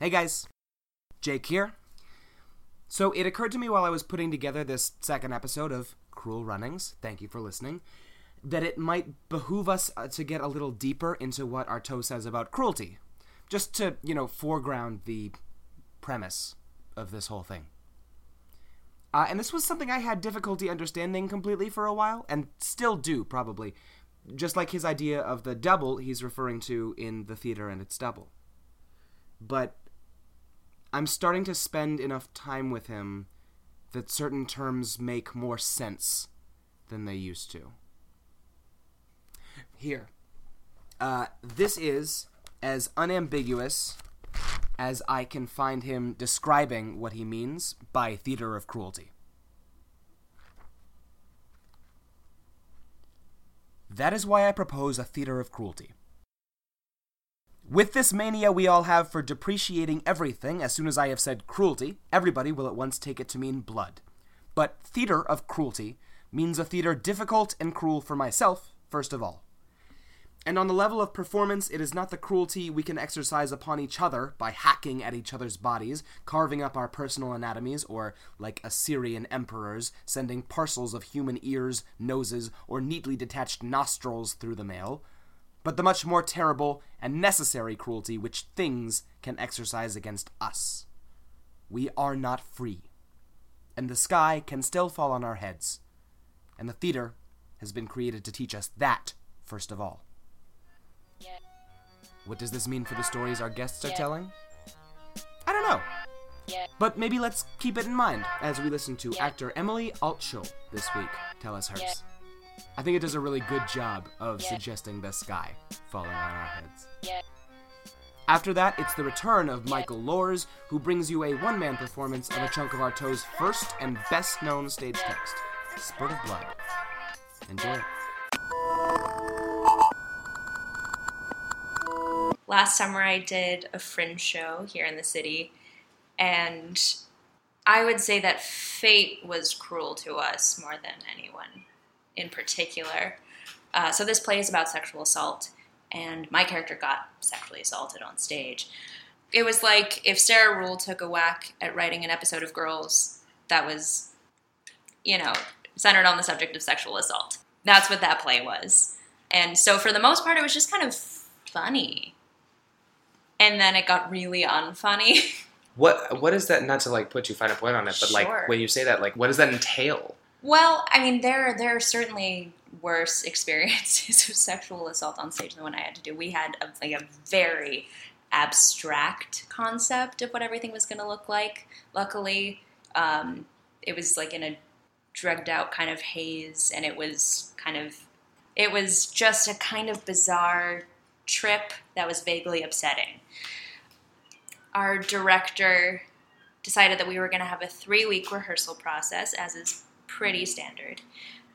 Hey guys, Jake here. So it occurred to me while I was putting together this second episode of Cruel Runnings, thank you for listening, that it might behoove us uh, to get a little deeper into what Artaud says about cruelty. Just to, you know, foreground the premise of this whole thing. Uh, and this was something I had difficulty understanding completely for a while, and still do, probably. Just like his idea of the double he's referring to in The Theater and its Double. But I'm starting to spend enough time with him that certain terms make more sense than they used to. Here. Uh, this is as unambiguous as I can find him describing what he means by theater of cruelty. That is why I propose a theater of cruelty. With this mania we all have for depreciating everything, as soon as I have said cruelty, everybody will at once take it to mean blood. But theater of cruelty means a theater difficult and cruel for myself, first of all. And on the level of performance, it is not the cruelty we can exercise upon each other by hacking at each other's bodies, carving up our personal anatomies, or, like Assyrian emperors, sending parcels of human ears, noses, or neatly detached nostrils through the mail, but the much more terrible and necessary cruelty which things can exercise against us. We are not free, and the sky can still fall on our heads, and the theater has been created to teach us that, first of all. What does this mean for the stories our guests are telling? I don't know. But maybe let's keep it in mind as we listen to actor Emily Altschul this week tell us hers. I think it does a really good job of suggesting the sky falling on our heads. After that, it's the return of Michael Lorz, who brings you a one man performance of a chunk of Artaud's first and best known stage text, Spurt of Blood. Enjoy. last summer I did a fringe show here in the city, and I would say that fate was cruel to us more than anyone in particular. Uh, so this play is about sexual assault, and my character got sexually assaulted on stage. It was like if Sarah Ruhl took a whack at writing an episode of Girls that was, you know, centered on the subject of sexual assault. That's what that play was. And so for the most part, it was just kind of funny and then it got really unfunny. What what is that? Not to like put you fine a point on it, but Sure. like when you say that, like what does that entail? Well, I mean, there there are certainly worse experiences of sexual assault on stage than what I had to do. We had a, like a very abstract concept of what everything was going to look like. Luckily, um, it was like in a drugged out kind of haze, and it was kind of it was just a kind of bizarre trip that was vaguely upsetting. Our director decided that we were going to have a three week rehearsal process, as is pretty standard,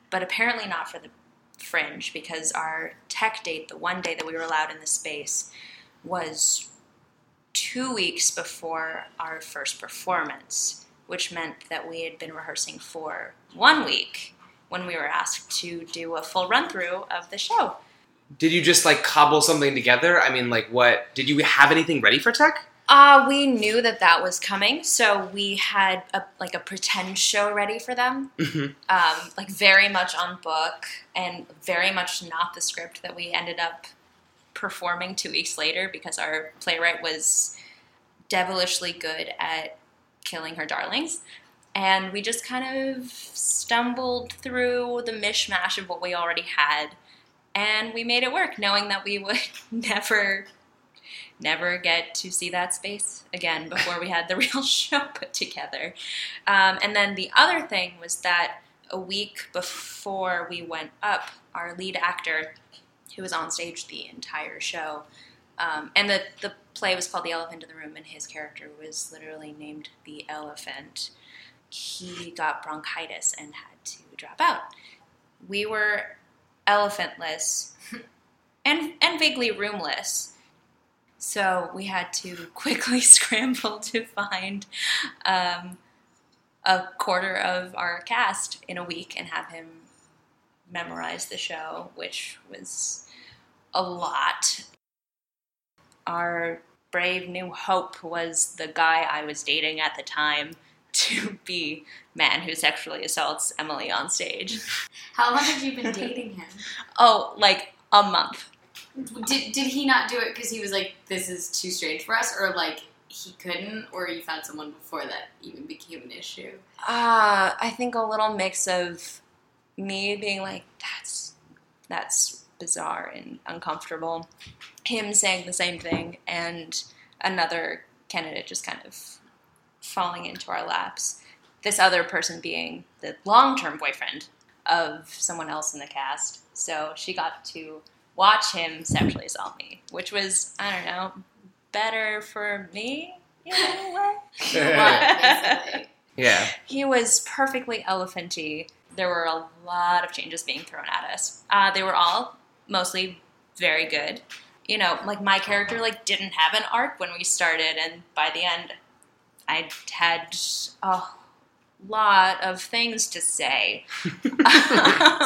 but apparently not for the fringe because our tech date, the one day that we were allowed in the space, was two weeks before our first performance, which meant that we had been rehearsing for one week when we were asked to do a full run through of the show. Did you just like cobble something together? I mean, like what? Did you have anything ready for tech? Uh, we knew that that was coming, so we had a, like a pretend show ready for them, Mhm. um, like very much on book and very much not the script that we ended up performing two weeks later because our playwright was devilishly good at killing her darlings. And we just kind of stumbled through the mishmash of what we already had, and we made it work, knowing that we would never never get to see that space again before we had the real show put together. Um, and then the other thing was that a week before we went up, our lead actor, who was on stage the entire show, um, and the, the play was called The Elephant in the Room, and his character was literally named the Elephant. He got bronchitis and had to drop out. We were elephantless and, and vaguely roomless. So we had to quickly scramble to find um, a quarter of our cast in a week and have him memorize the show, which was a lot. Our Brave New Hope was the guy I was dating at the time to be man who sexually assaults Emily on stage. How long have you been dating him? Oh, like a month. Did, did he not do it because he was like, this is too strange for us? Or like, he couldn't? Or you found someone before that even became an issue? Uh, I think a little mix of me being like, that's that's bizarre and uncomfortable. Him saying the same thing, and another candidate just kind of falling into our laps. This other person being the long term boyfriend of someone else in the cast. So she got to watch him sexually assault me, which was, I don't know, better for me in a way. What. Yeah. He was perfectly elephanty. There were a lot of changes being thrown at us. Uh, they were all mostly very good. You know, like my character like didn't have an arc when we started, and by the end, I had a lot of things to say.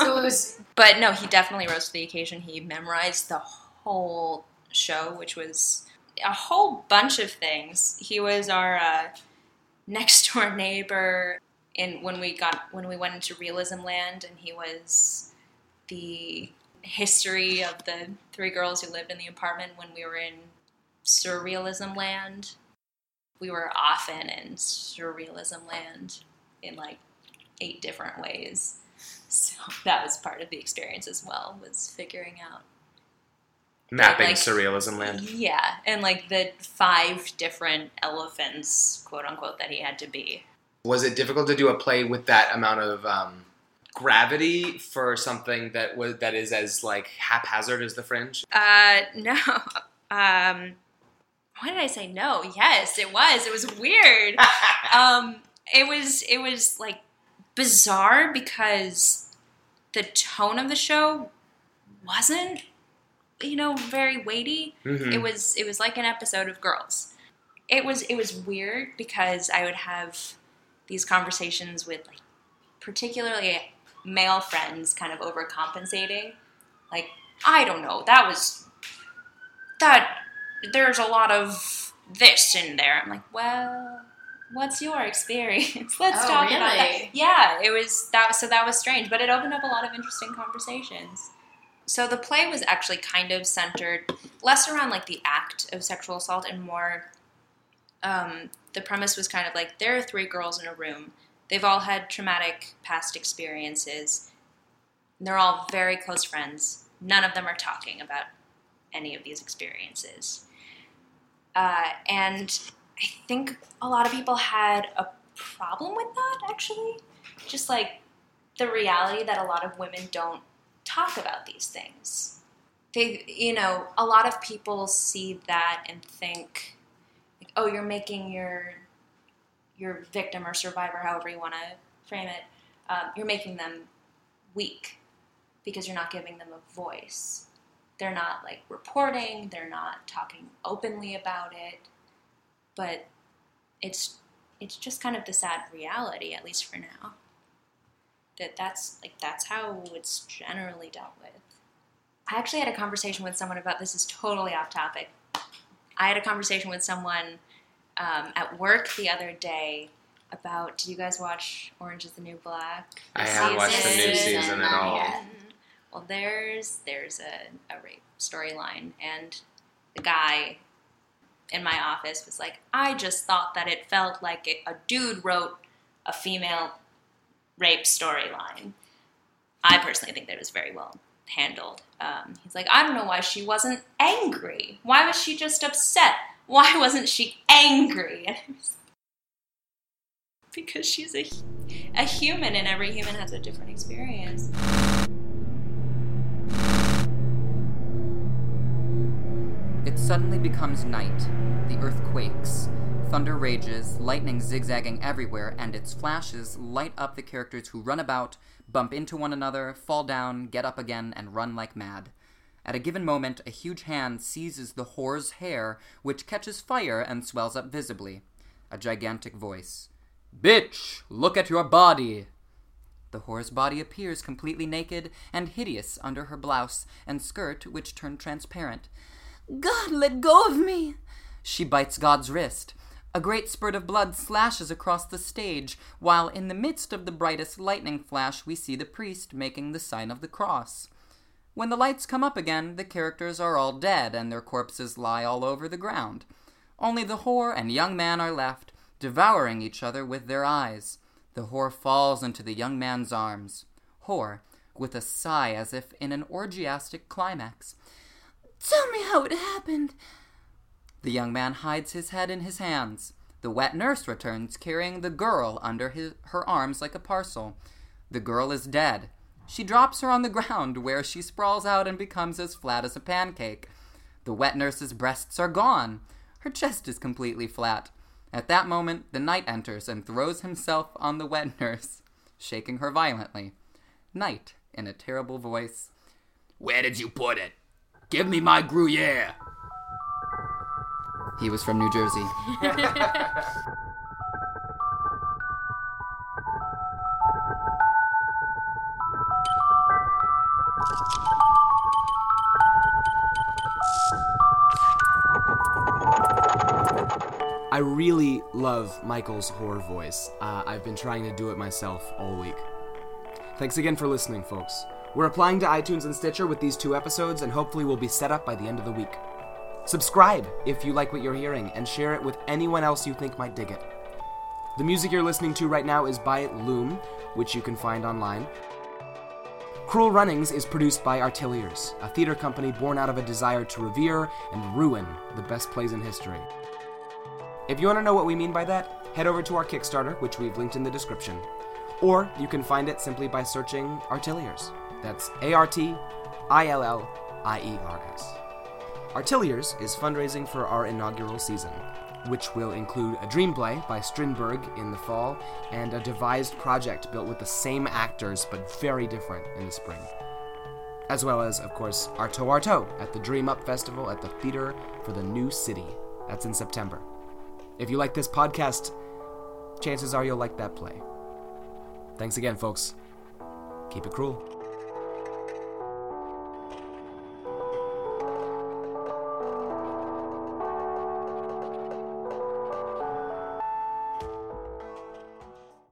So it was But no, he definitely rose to the occasion. He memorized the whole show, which was a whole bunch of things. He was our uh, next door neighbor in when we got when we went into realism land, and he was the history of the three girls who lived in the apartment when we were in surrealism land. We were often in surrealism land in like eight different ways. So that was part of the experience as well, was figuring out. Mapping Like- surrealism land. Yeah, and like the five different elephants, quote unquote, that he had to be. Was it difficult to do a play with that amount of um, gravity for something that was that is as like haphazard as the fringe? Uh, no. Um, why did I say no? Yes, it was. It was weird. um, it was. It was like bizarre because the tone of the show wasn't, you know, very weighty. Mhm. It was it was like an episode of Girls. It was it was weird because I would have these conversations with like particularly male friends kind of overcompensating. Like, I don't know, that was that there's a lot of this in there. I'm like, well, what's your experience? Let's Oh, talk about that. Yeah, it was that so that was strange, but it opened up a lot of interesting conversations. So the play was actually kind of centered less around like the act of sexual assault and more um, the premise was kind of like there are three girls in a room. They've all had traumatic past experiences. They're all very close friends. None of them are talking about any of these experiences. Uh, and I think a lot of people had a problem with that, actually. Just like the reality that a lot of women don't talk about these things. They, you know, a lot of people see that and think, oh, you're making your your victim or survivor, however you want to frame it, um, you're making them weak because you're not giving them a voice. They're not like reporting, they're not talking openly about it, but it's it's just kind of the sad reality, at least for now. That that's like that's how it's generally dealt with. I actually had a conversation with someone about this. Is totally off topic. I had a conversation with someone um, at work the other day about. Did you guys watch Orange Is the New Black? I haven't watched the new season, season at all. yet. Well, there's there's a, a rape storyline, and the guy in my office was like, I just thought that it felt like it, a dude wrote a female rape storyline. I personally think that it was very well handled. Um, he's like, I don't know why she wasn't angry. Why was she just upset? Why wasn't she angry? Because she's a, a human, and every human has a different experience. Suddenly becomes night. The earth quakes. Thunder rages, lightning zigzagging everywhere, and its flashes light up the characters who run about, bump into one another, fall down, get up again, and run like mad. At a given moment, a huge hand seizes the whore's hair, which catches fire and swells up visibly. A gigantic voice. Bitch, look at your body! The whore's body appears completely naked and hideous under her blouse and skirt, which turn transparent. God, let go of me! She bites God's wrist. A great spurt of blood slashes across the stage, while in the midst of the brightest lightning flash, we see the priest making the sign of the cross. When the lights come up again, the characters are all dead and their corpses lie all over the ground. Only the whore and young man are left, devouring each other with their eyes. The whore falls into the young man's arms. Whore, with a sigh as if in an orgiastic climax. Tell me how it happened. The young man hides his head in his hands. The wet nurse returns, carrying the girl under his, her arms like a parcel. The girl is dead. She drops her on the ground, where she sprawls out and becomes as flat as a pancake. The wet nurse's breasts are gone. Her chest is completely flat. At that moment, the knight enters and throws himself on the wet nurse, shaking her violently. Knight, in a terrible voice, Where did you put it? Give me my Gruyere. he was from New Jersey. I really love Michael's horror voice. Uh, I've been trying to do it myself all week. Thanks again for listening, folks. We're applying to iTunes and Stitcher with these two episodes, and hopefully we'll be set up by the end of the week. Subscribe if you like what you're hearing, and share it with anyone else you think might dig it. The music you're listening to right now is by Loom, which you can find online. Cruel Runnings is produced by Artilliers, a theater company born out of a desire to revere and ruin the best plays in history. If you want to know what we mean by that, head over to our Kickstarter, which we've linked in the description. Or you can find it simply by searching Artilliers. That's A R T I L L I E R S. Artilliers is fundraising for our inaugural season, which will include a dream play by Strindberg in the fall and a devised project built with the same actors but very different in the spring. As well as, of course, Artaud Artaud at the Dream Up Festival at the Theater for the New City. That's in September. If you like this podcast, chances are you'll like that play. Thanks again, folks. Keep it cruel.